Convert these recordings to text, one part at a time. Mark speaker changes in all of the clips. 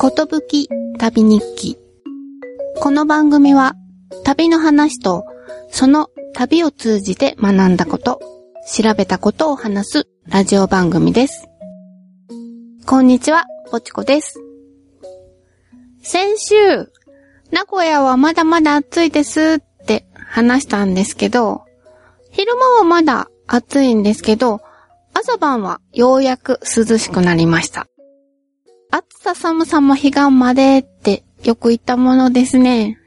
Speaker 1: ことぶき旅日記。この番組は旅の話とその旅を通じて学んだこと、調べたことを話すラジオ番組です。こんにちは、ぽちこです。先週、名古屋はまだまだ暑いですって話したんですけど、昼間はまだ暑いんですけど、朝晩はようやく涼しくなりました。暑さ寒さも彼岸までってよく言ったものですね。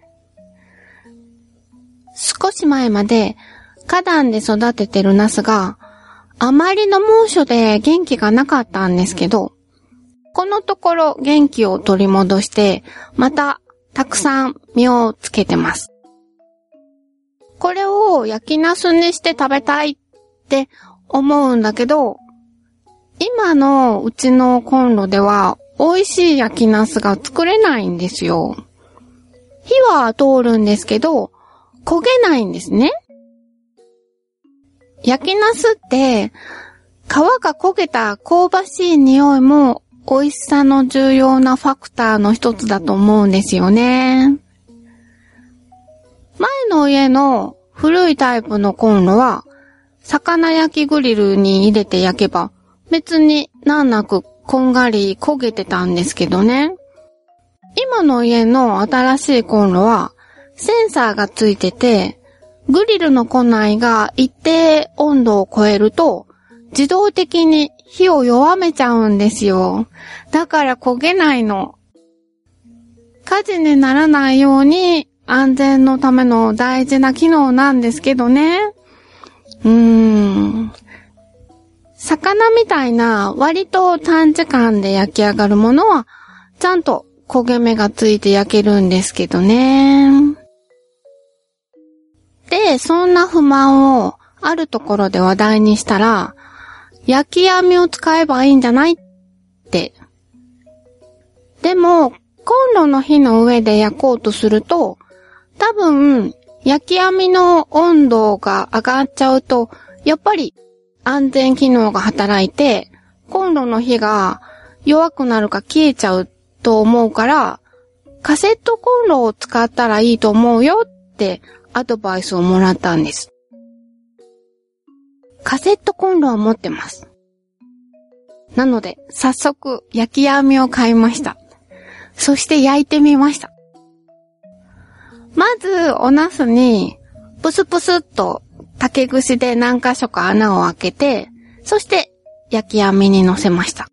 Speaker 1: 少し前まで花壇で育ててるナスがあまりの猛暑で元気がなかったんですけど、このところ元気を取り戻して、またたくさん実をつけてます。これを焼きナスにして食べたいって思うんだけど、今のうちのコンロでは美味しい焼きナスが作れないんですよ。火は通るんですけど、焦げないんですね。焼きナスって、皮が焦げた香ばしい匂いも美味しさの重要なファクターの一つだと思うんですよね。前の家の古いタイプのコンロは、魚焼きグリルに入れて焼けば、別に難なくこんがり焦げてたんですけどね。今の家の新しいコンロは、センサーがついてて、グリルの庫内が一定温度を超えると、自動的に火を弱めちゃうんですよ。だから焦げないの。火事にならないように安全のための大事な機能なんですけどね。うーん。魚みたいな割と短時間で焼き上がるものは、ちゃんと焦げ目がついて焼けるんですけどね。で、そんな不満をあるところで話題にしたら、焼き網を使えばいいんじゃないって。でも、コンロの火の上で焼こうとすると、多分、焼き網の温度が上がっちゃうと、やっぱり安全機能が働いて、コンロの火が弱くなるか消えちゃうと思うから、カセットコンロを使ったらいいと思うよってアドバイスをもらったんです。カセットコンロは持ってます。なので、早速焼き網を買いました。そして焼いてみました。まず、お茄子に、プスプスっと竹串で何箇所か穴を開けて、そして焼き網に乗せました。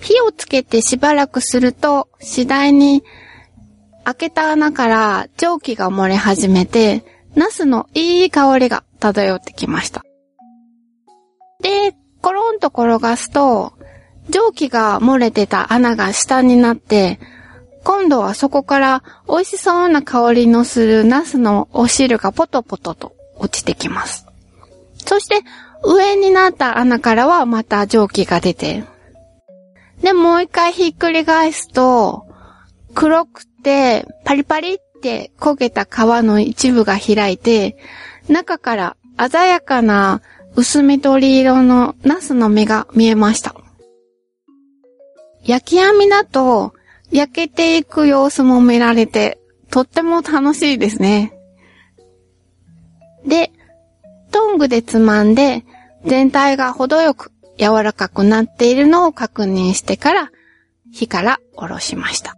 Speaker 1: 火をつけてしばらくすると、次第に開けた穴から蒸気が漏れ始めて、ナスのいい香りが漂ってきました。で、コロンと転がすと、蒸気が漏れてた穴が下になって、今度はそこから美味しそうな香りのするナスのお汁がポトポトと落ちてきます。そして上になった穴からはまた蒸気が出て、で、もう一回ひっくり返すと、黒くてパリパリって焦げた皮の一部が開いて、中から鮮やかな薄緑色のナスの実が見えました。焼き網だと、焼けていく様子も見られて、とっても楽しいですね。で、トングでつまんで、全体が程よく柔らかくなっているのを確認してから、火から下ろしました。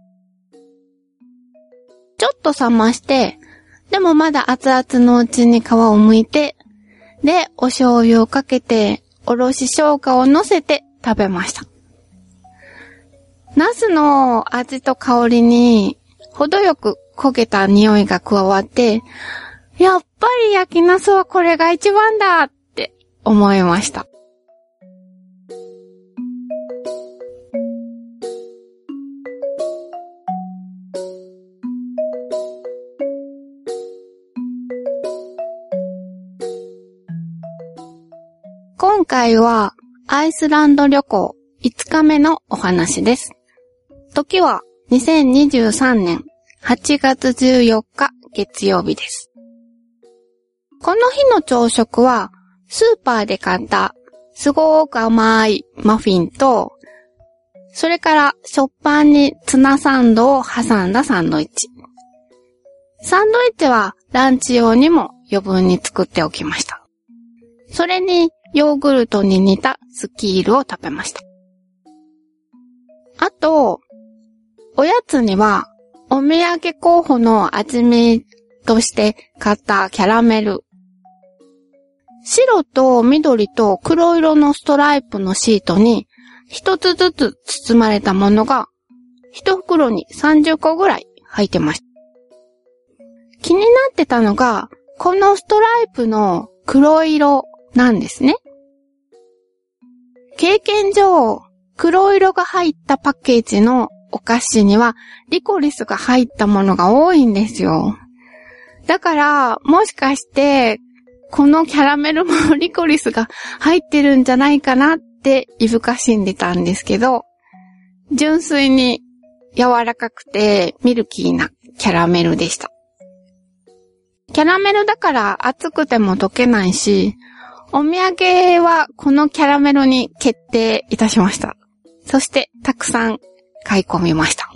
Speaker 1: ちょっと冷まして、でもまだ熱々のうちに皮を剥いて、で、お醤油をかけて、おろし生姜を乗せて食べました。ナスの味と香りに、程よく焦げた匂いが加わって、やっぱり焼きナスはこれが一番だって思いました。今回はアイスランド旅行5日目のお話です。時は2023年8月14日月曜日です。この日の朝食はスーパーで買ったすごく甘いマフィンとそれから食パンにツナサンドを挟んだサンドイッチ。サンドイッチはランチ用にも余分に作っておきました。それにヨーグルトに似たスキールを食べました。あと、おやつにはお土産候補の味見として買ったキャラメル。白と緑と黒色のストライプのシートに一つずつ包まれたものが一袋に30個ぐらい入ってました。気になってたのが、このストライプの黒色なんですね。経験上、黒色が入ったパッケージのお菓子にはリコリスが入ったものが多いんですよ。だから、もしかして、このキャラメルもリコリスが入ってるんじゃないかなっていぶかしんでたんですけど、純粋に柔らかくてミルキーなキャラメルでした。キャラメルだから熱くても溶けないし、お土産はこのキャラメルに決定いたしました。そしてたくさん買い込みました。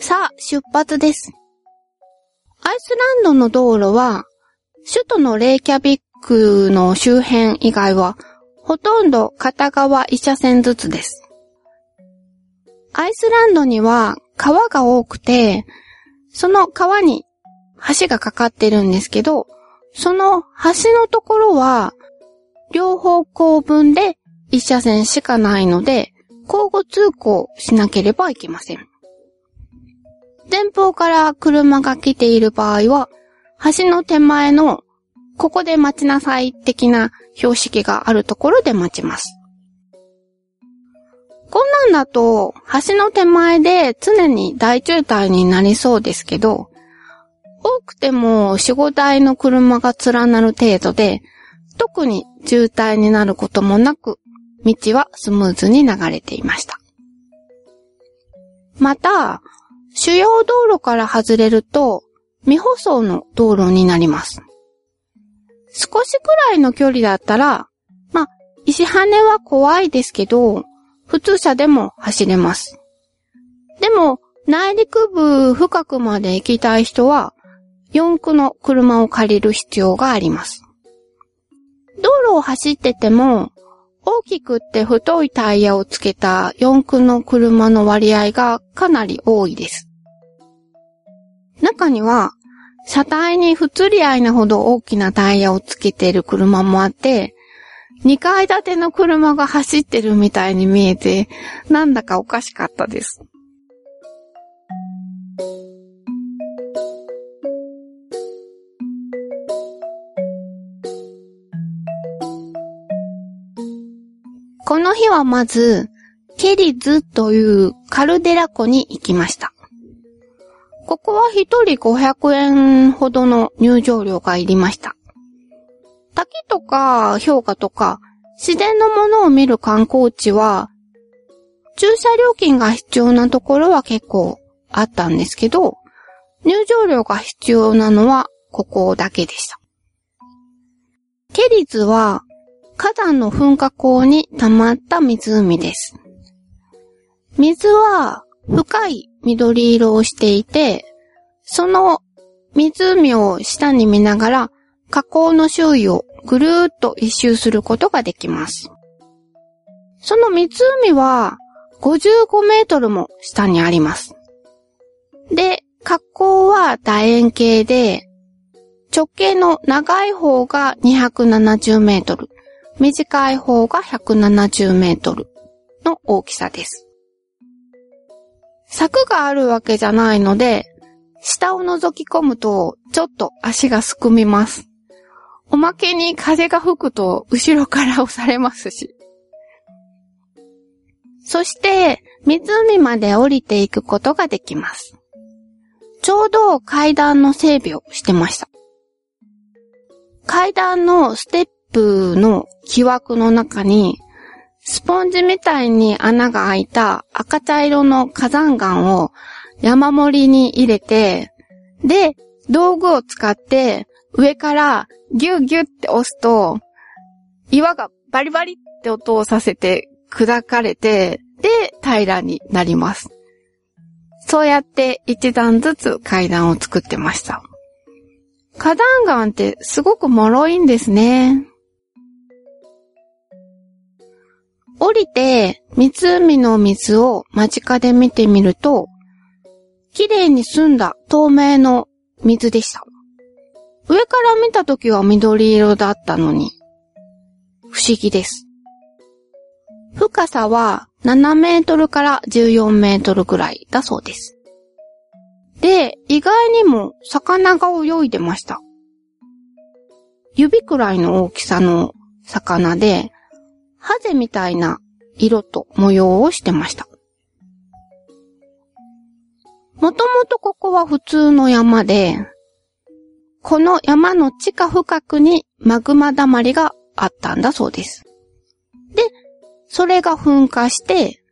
Speaker 1: さあ、出発です。アイスランドの道路は、首都のレイキャビックの周辺以外は、ほとんど片側一車線ずつです。アイスランドには川が多くて、その川に橋がかかってるんですけど、その橋のところは、両方向分で一車線しかないので、交互通行しなければいけません。前方から車が来ている場合は、橋の手前の、ここで待ちなさい的な標識があるところで待ちます。こんなんだと、橋の手前で常に大渋滞になりそうですけど、多くても4、5台の車が連なる程度で、特に渋滞になることもなく、道はスムーズに流れていました。また、主要道路から外れると、未舗装の道路になります。少しくらいの距離だったら、ま石跳ねは怖いですけど、普通車でも走れます。でも、内陸部深くまで行きたい人は、四駆の車を借りる必要があります。道路を走ってても、大きくって太いタイヤをつけた四駆の車の割合がかなり多いです。中には、車体に不釣り合いなほど大きなタイヤをつけている車もあって、2階建ての車が走ってるみたいに見えて、なんだかおかしかったです。この日はまず、ケリズというカルデラ湖に行きました。ここは一人500円ほどの入場料がいりました。滝とか氷河とか自然のものを見る観光地は、駐車料金が必要なところは結構あったんですけど、入場料が必要なのはここだけでした。ケリズは火山の噴火口に溜まった湖です。水は深い緑色をしていて、その湖を下に見ながら河口の周囲をぐるーっと一周することができます。その湖は55メートルも下にあります。で、河口は楕円形で、直径の長い方が270メートル、短い方が170メートルの大きさです。柵があるわけじゃないので、下を覗き込むとちょっと足がすくみます。おまけに風が吹くと後ろから押されますし。そして、湖まで降りていくことができます。ちょうど階段の整備をしてました。階段のステップの木枠の中に、スポンジみたいに穴が開いた赤茶色の火山岩を山盛りに入れて、で、道具を使って上からギュッギュッって押すと、岩がバリバリって音をさせて砕かれて、で、平らになります。そうやって一段ずつ階段を作ってました。花壇岩ってすごく脆いんですね。降りて湖の水を間近で見てみると、綺麗に澄んだ透明の水でした。上から見た時は緑色だったのに、不思議です。深さは7メートルから14メートルぐらいだそうです。で、意外にも魚が泳いでました。指くらいの大きさの魚で、ハゼみたいな色と模様をしてました。もともとここは普通の山で、この山の地下深くにマグマ溜まりがあったんだそうです。で、それが噴火して、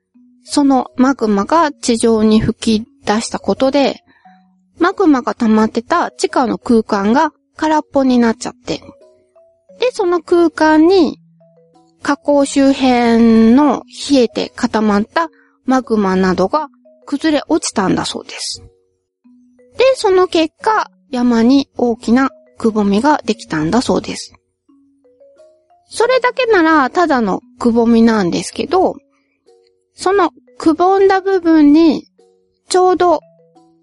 Speaker 1: そのマグマが地上に吹き出したことで、マグマが溜まってた地下の空間が空っぽになっちゃって、で、その空間に火口周辺の冷えて固まったマグマなどが崩れ落ちたんだそうです。で、その結果、山に大きなくぼみができたんだそうです。それだけならただのくぼみなんですけど、そのくぼんだ部分にちょうど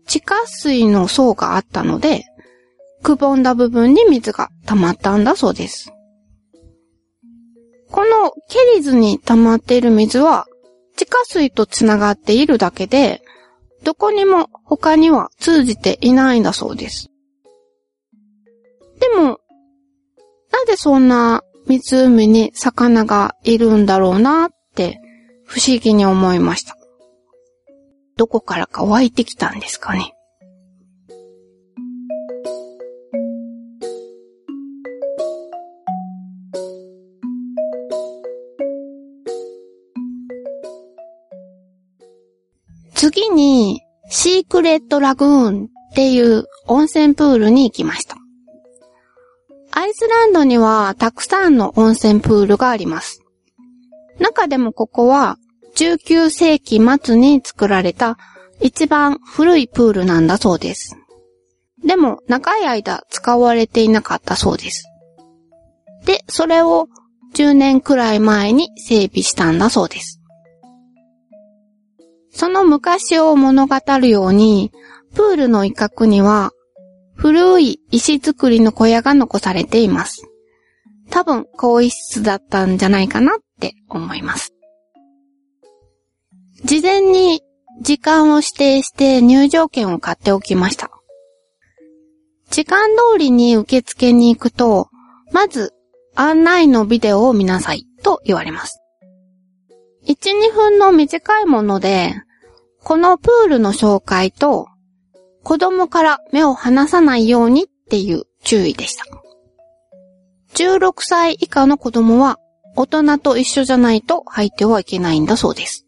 Speaker 1: 地下水の層があったので、くぼんだ部分に水が溜まったんだそうです。このケリズに溜まっている水は地下水とつながっているだけで、どこにも他には通じていないんだそうです。でも、なぜそんな湖に魚がいるんだろうなって不思議に思いました。どこからか湧いてきたんですかね。次に、シークレットラグーンっていう温泉プールに行きました。アイスランドにはたくさんの温泉プールがあります。中でもここは19世紀末に作られた一番古いプールなんだそうです。でも長い間使われていなかったそうです。で、それを10年くらい前に整備したんだそうです。その昔を物語るように、プールの一角には古い石造りの小屋が残されています。多分、更衣室だったんじゃないかなって思います。事前に時間を指定して入場券を買っておきました。時間通りに受付に行くと、まず案内のビデオを見なさいと言われます。1、2分の短いもので、このプールの紹介と子供から目を離さないようにっていう注意でした。16歳以下の子供は大人と一緒じゃないと入ってはいけないんだそうです。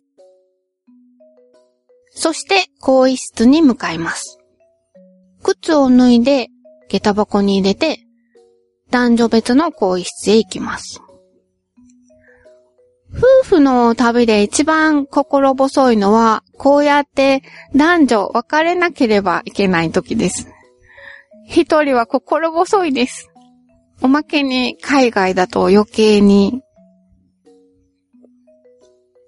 Speaker 1: そして更衣室に向かいます。靴を脱いで下駄箱に入れて男女別の更衣室へ行きます。夫婦の旅で一番心細いのは、こうやって男女別れなければいけない時です。一人は心細いです。おまけに海外だと余計に。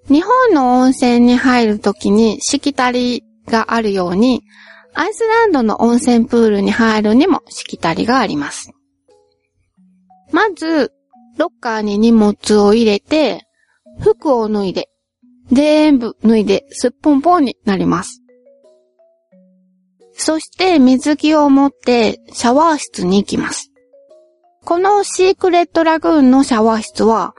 Speaker 1: 日本の温泉に入るときにしきたりがあるように、アイスランドの温泉プールに入るにもしきたりがあります。まず、ロッカーに荷物を入れて、服を脱いで、全部脱いですっぽんぽんになります。そして水着を持ってシャワー室に行きます。このシークレットラグーンのシャワー室は、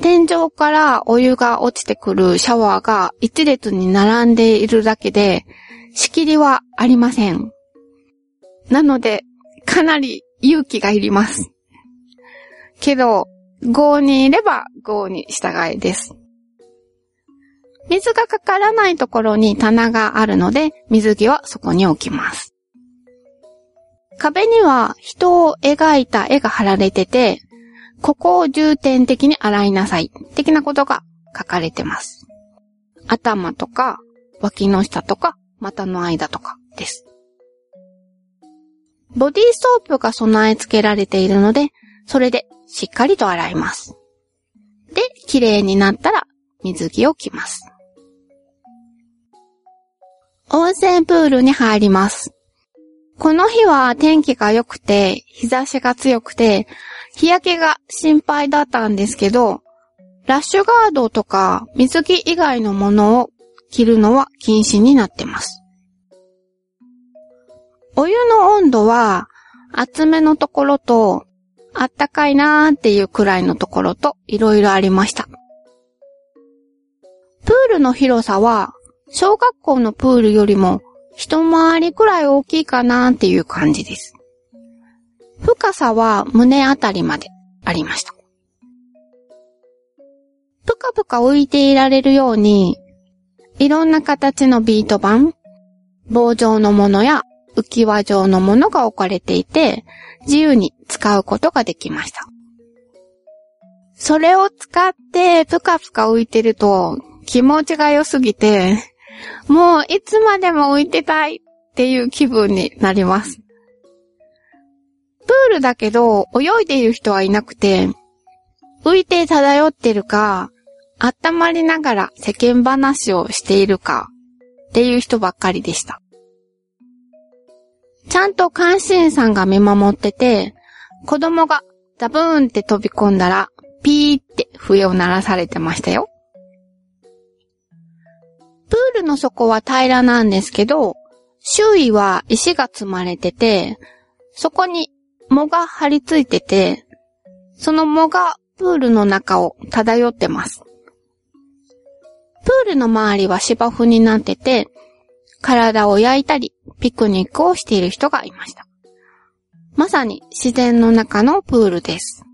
Speaker 1: 天井からお湯が落ちてくるシャワーが一列に並んでいるだけで、仕切りはありません。なので、かなり勇気がいります。けど、5にいれば5に従いです。水がかからないところに棚があるので、水着はそこに置きます。壁には人を描いた絵が貼られてて、ここを重点的に洗いなさい、的なことが書かれてます。頭とか、脇の下とか、股の間とかです。ボディーソープが備え付けられているので、それでしっかりと洗います。で、綺麗になったら水着を着ます。温泉プールに入ります。この日は天気が良くて、日差しが強くて、日焼けが心配だったんですけど、ラッシュガードとか水着以外のものを着るのは禁止になってます。お湯の温度は厚めのところとあったかいなーっていうくらいのところといろいろありました。プールの広さは小学校のプールよりも一回りくらい大きいかなーっていう感じです。深さは胸あたりまでありました。ぷかぷか浮いていられるように、いろんな形のビート板、棒状のものや浮き輪状のものが置かれていて、自由に使うことができました。それを使ってぷかぷか浮いてると気持ちが良すぎて、もういつまでも浮いてたいっていう気分になります。プールだけど泳いでいる人はいなくて、浮いて漂ってるか、温まりながら世間話をしているかっていう人ばっかりでした。ちゃんと監視員さんが見守ってて、子供がザブーンって飛び込んだら、ピーって笛を鳴らされてましたよ。プールの底は平らなんですけど、周囲は石が積まれてて、そこに藻が張り付いてて、その藻がプールの中を漂ってます。プールの周りは芝生になってて、体を焼いたり、ピクニックをしている人がいました。まさに自然の中のプールです。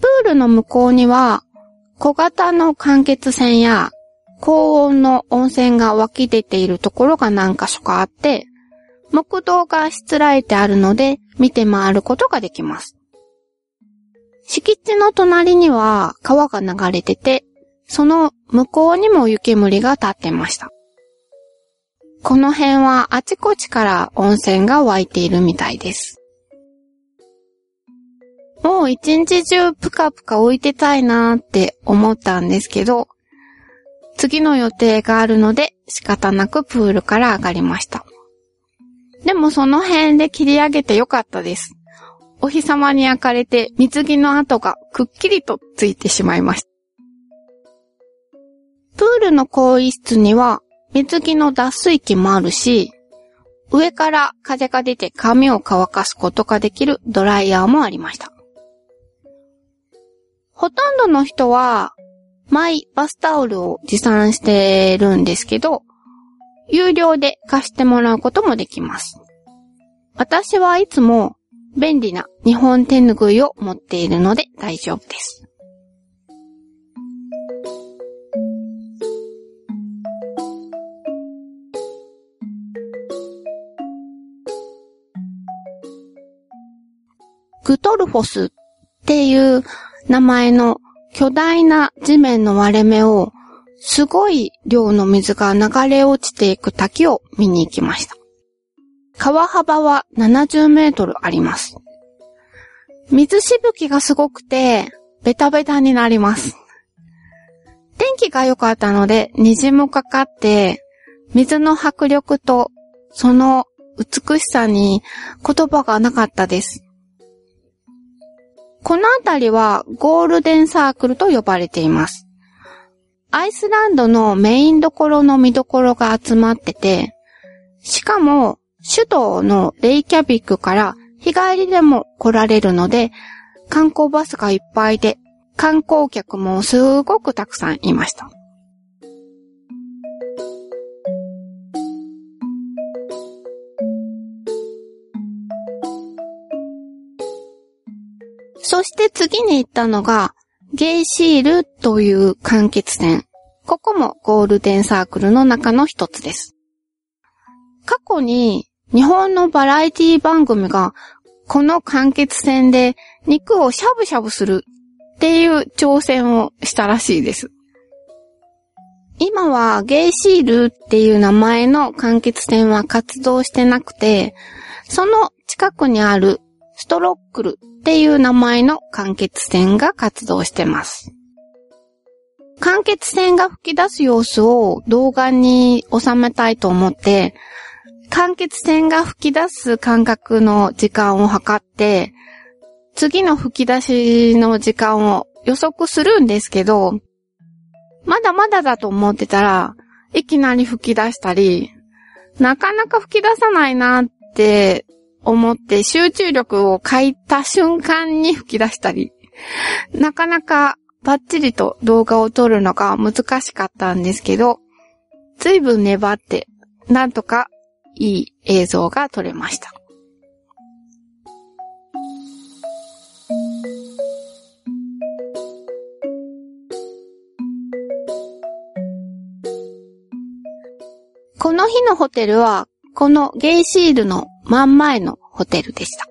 Speaker 1: プールの向こうには小型の間欠泉や高温の温泉が湧き出ているところが何箇所かあって、木道がしつらえてあるので見て回ることができます。敷地の隣には川が流れてて、その向こうにも湯煙が立ってました。この辺はあちこちから温泉が湧いているみたいです。もう一日中ぷかぷか置いてたいなーって思ったんですけど、次の予定があるので仕方なくプールから上がりました。でもその辺で切り上げてよかったです。お日様に焼かれて水着の跡がくっきりとついてしまいました。プールの更衣室には水着の脱水機もあるし、上から風が出て髪を乾かすことができるドライヤーもありました。ほとんどの人は、マイバスタオルを持参してるんですけど、有料で貸してもらうこともできます。私はいつも便利な日本手ぬぐいを持っているので大丈夫です。グトルフォスっていう名前の巨大な地面の割れ目をすごい量の水が流れ落ちていく滝を見に行きました。川幅は70メートルあります。水しぶきがすごくて、ベタベタになります。天気が良かったので、虹もかかって、水の迫力と、その美しさに言葉がなかったです。この辺りはゴールデンサークルと呼ばれています。アイスランドのメインどころの見どころが集まってて、しかも首都のレイキャビックから日帰りでも来られるので、観光バスがいっぱいで、観光客もすごくたくさんいました。そして次に行ったのが、ゲイシールという間欠泉。ここもゴールデンサークルの中の一つです。過去に日本のバラエティ番組がこの間欠泉で肉をしゃぶしゃぶするっていう挑戦をしたらしいです。今はゲイシールっていう名前の間欠泉は活動してなくて、その近くにあるストロックルっていう名前の間欠泉が活動してます。間欠泉が吹き出す様子を動画に収めたいと思って、間欠泉が吹き出す間隔の時間を測って、次の吹き出しの時間を予測するんですけど、まだまだだと思ってたら、いきなり吹き出したり、なかなか吹き出さないなって思って集中力を書いた瞬間に吹き出したり、なかなかバッチリと動画を撮るのが難しかったんですけど、ずいぶん粘って、なんとかいい映像が撮れました。この日のホテルは、このゲイシールの真ん前のホテルでした。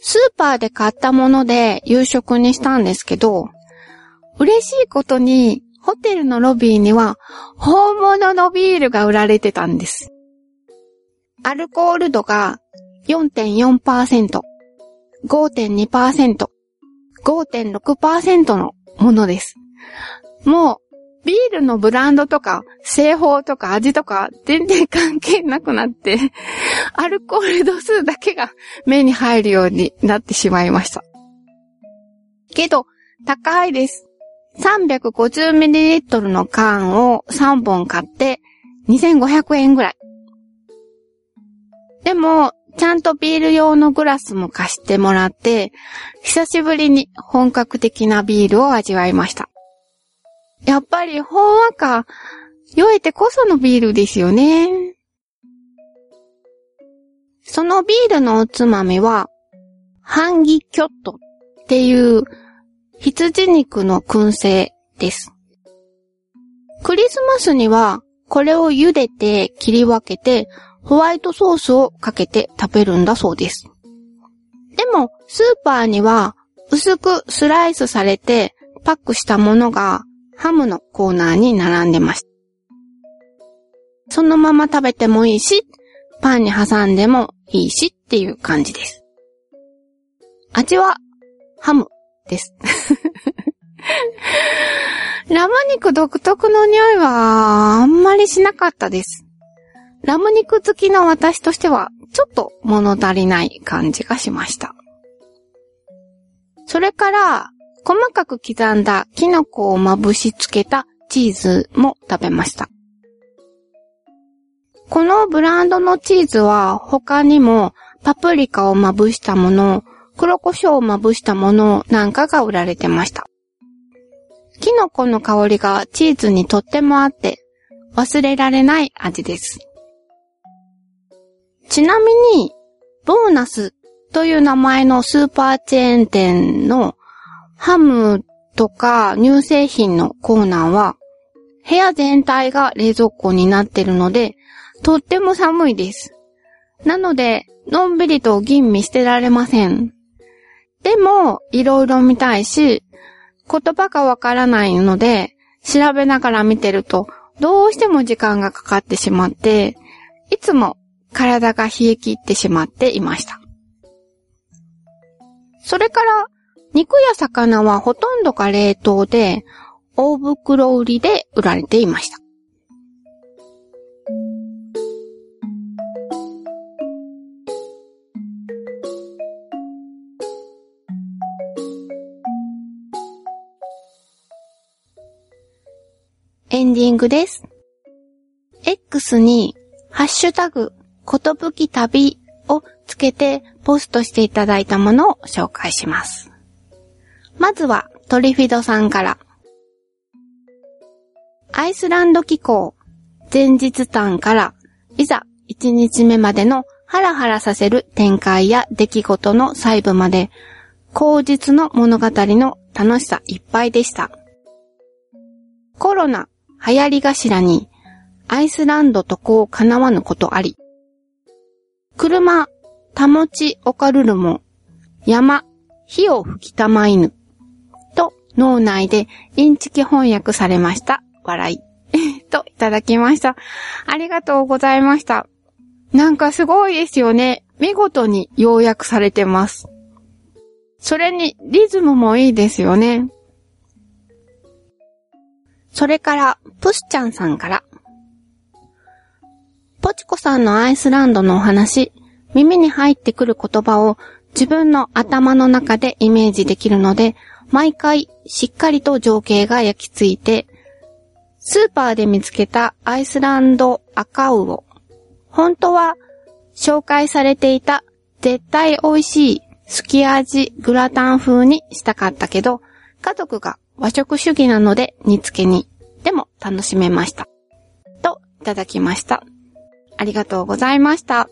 Speaker 1: スーパーで買ったもので夕食にしたんですけど、嬉しいことに、ホテルのロビーには本物のビールが売られてたんです。アルコール度が4.4%、5.2%、5.6%のものです。もうビールのブランドとか、製法とか味とか、全然関係なくなって、アルコール度数だけが目に入るようになってしまいました。けど、高いです。350ml の缶を3本買って、2500円ぐらい。でも、ちゃんとビール用のグラスも貸してもらって、久しぶりに本格的なビールを味わいました。やっぱりほんわか、酔えてこそのビールですよね。そのビールのおつまみは、ハンギキョットっていう羊肉の燻製です。クリスマスにはこれを茹でて切り分けてホワイトソースをかけて食べるんだそうです。でもスーパーには薄くスライスされてパックしたものがハムのコーナーに並んでました。そのまま食べてもいいし、パンに挟んでもいいしっていう感じです。味はハムです。ラム肉独特の匂いはあんまりしなかったです。ラム肉好きの私としてはちょっと物足りない感じがしました。それから、細かく刻んだキノコをまぶしつけたチーズも食べました。このブランドのチーズは他にもパプリカをまぶしたもの、黒胡椒をまぶしたものなんかが売られてました。キノコの香りがチーズにとってもあって忘れられない味です。ちなみに、ボーナスという名前のスーパーチェーン店のハムとか乳製品のコーナーは、部屋全体が冷蔵庫になってるので、とっても寒いです。なので、のんびりと吟味してられません。でも、いろいろ見たいし、言葉がわからないので、調べながら見てると、どうしても時間がかかってしまって、いつも体が冷え切ってしまっていました。それから、肉や魚はほとんどが冷凍で、大袋売りで売られていました。エンディングです。X に、ハッシュタグ、ことぶき旅をつけてポストしていただいたものを紹介します。まずはトリフィドさんから。アイスランド機構前日談からいざ1日目までのハラハラさせる展開や出来事の細部まで、口実の物語の楽しさいっぱいでした。コロナ流行り頭にアイスランド渡航叶わぬことあり。車、たもちおかるるも、山、火を吹きたま犬。脳内でインチキ翻訳されました。笑い。といただきました。ありがとうございました。なんかすごいですよね。見事に要約されてます。それにリズムもいいですよね。それから、プスちゃんさんから。ポチコさんのアイスランドのお話、耳に入ってくる言葉を自分の頭の中でイメージできるので、毎回しっかりと情景が焼き付いて、スーパーで見つけたアイスランド赤魚。本当は紹介されていた絶対美味しいすき味グラタン風にしたかったけど、家族が和食主義なので煮付けに、でも楽しめました。と、いただきました。ありがとうございました。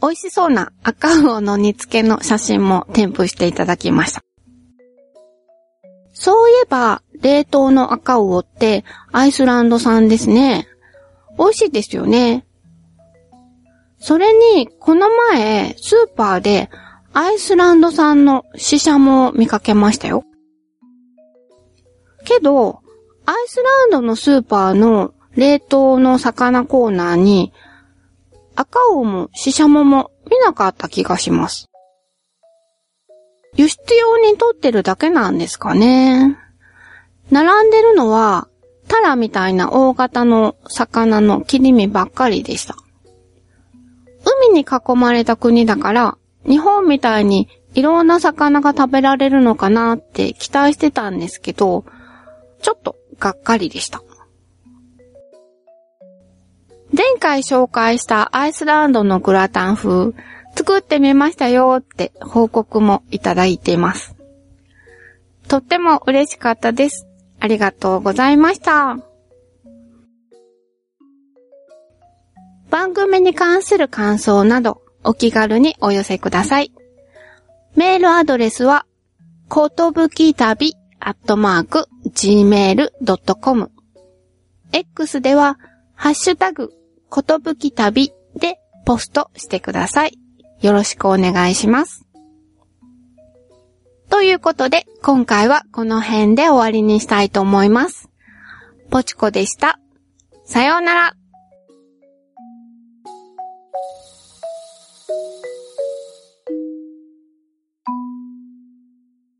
Speaker 1: 美味しそうな赤魚の煮付けの写真も添付していただきました。そういえば、冷凍の赤魚ってアイスランド産ですね。美味しいですよね。それに、この前、スーパーでアイスランド産のシシャモを見かけましたよ。けど、アイスランドのスーパーの冷凍の魚コーナーに、赤魚もシシャモも見なかった気がします。輸出用に取ってるだけなんですかね。並んでるのは、タラみたいな大型の魚の切り身ばっかりでした。海に囲まれた国だから、日本みたいにいろんな魚が食べられるのかなって期待してたんですけど、ちょっとがっかりでした。前回紹介したアイスランドのグラタン風、作ってみましたよって報告もいただいています。とっても嬉しかったです。ありがとうございました。番組に関する感想などお気軽にお寄せください。メールアドレスは、ことぶき旅アットマーク gmail.com X では、ハッシュタグ、ことぶき旅でポストしてください。よろしくお願いします。ということで、今回はこの辺で終わりにしたいと思います。ポチコでした。さようなら。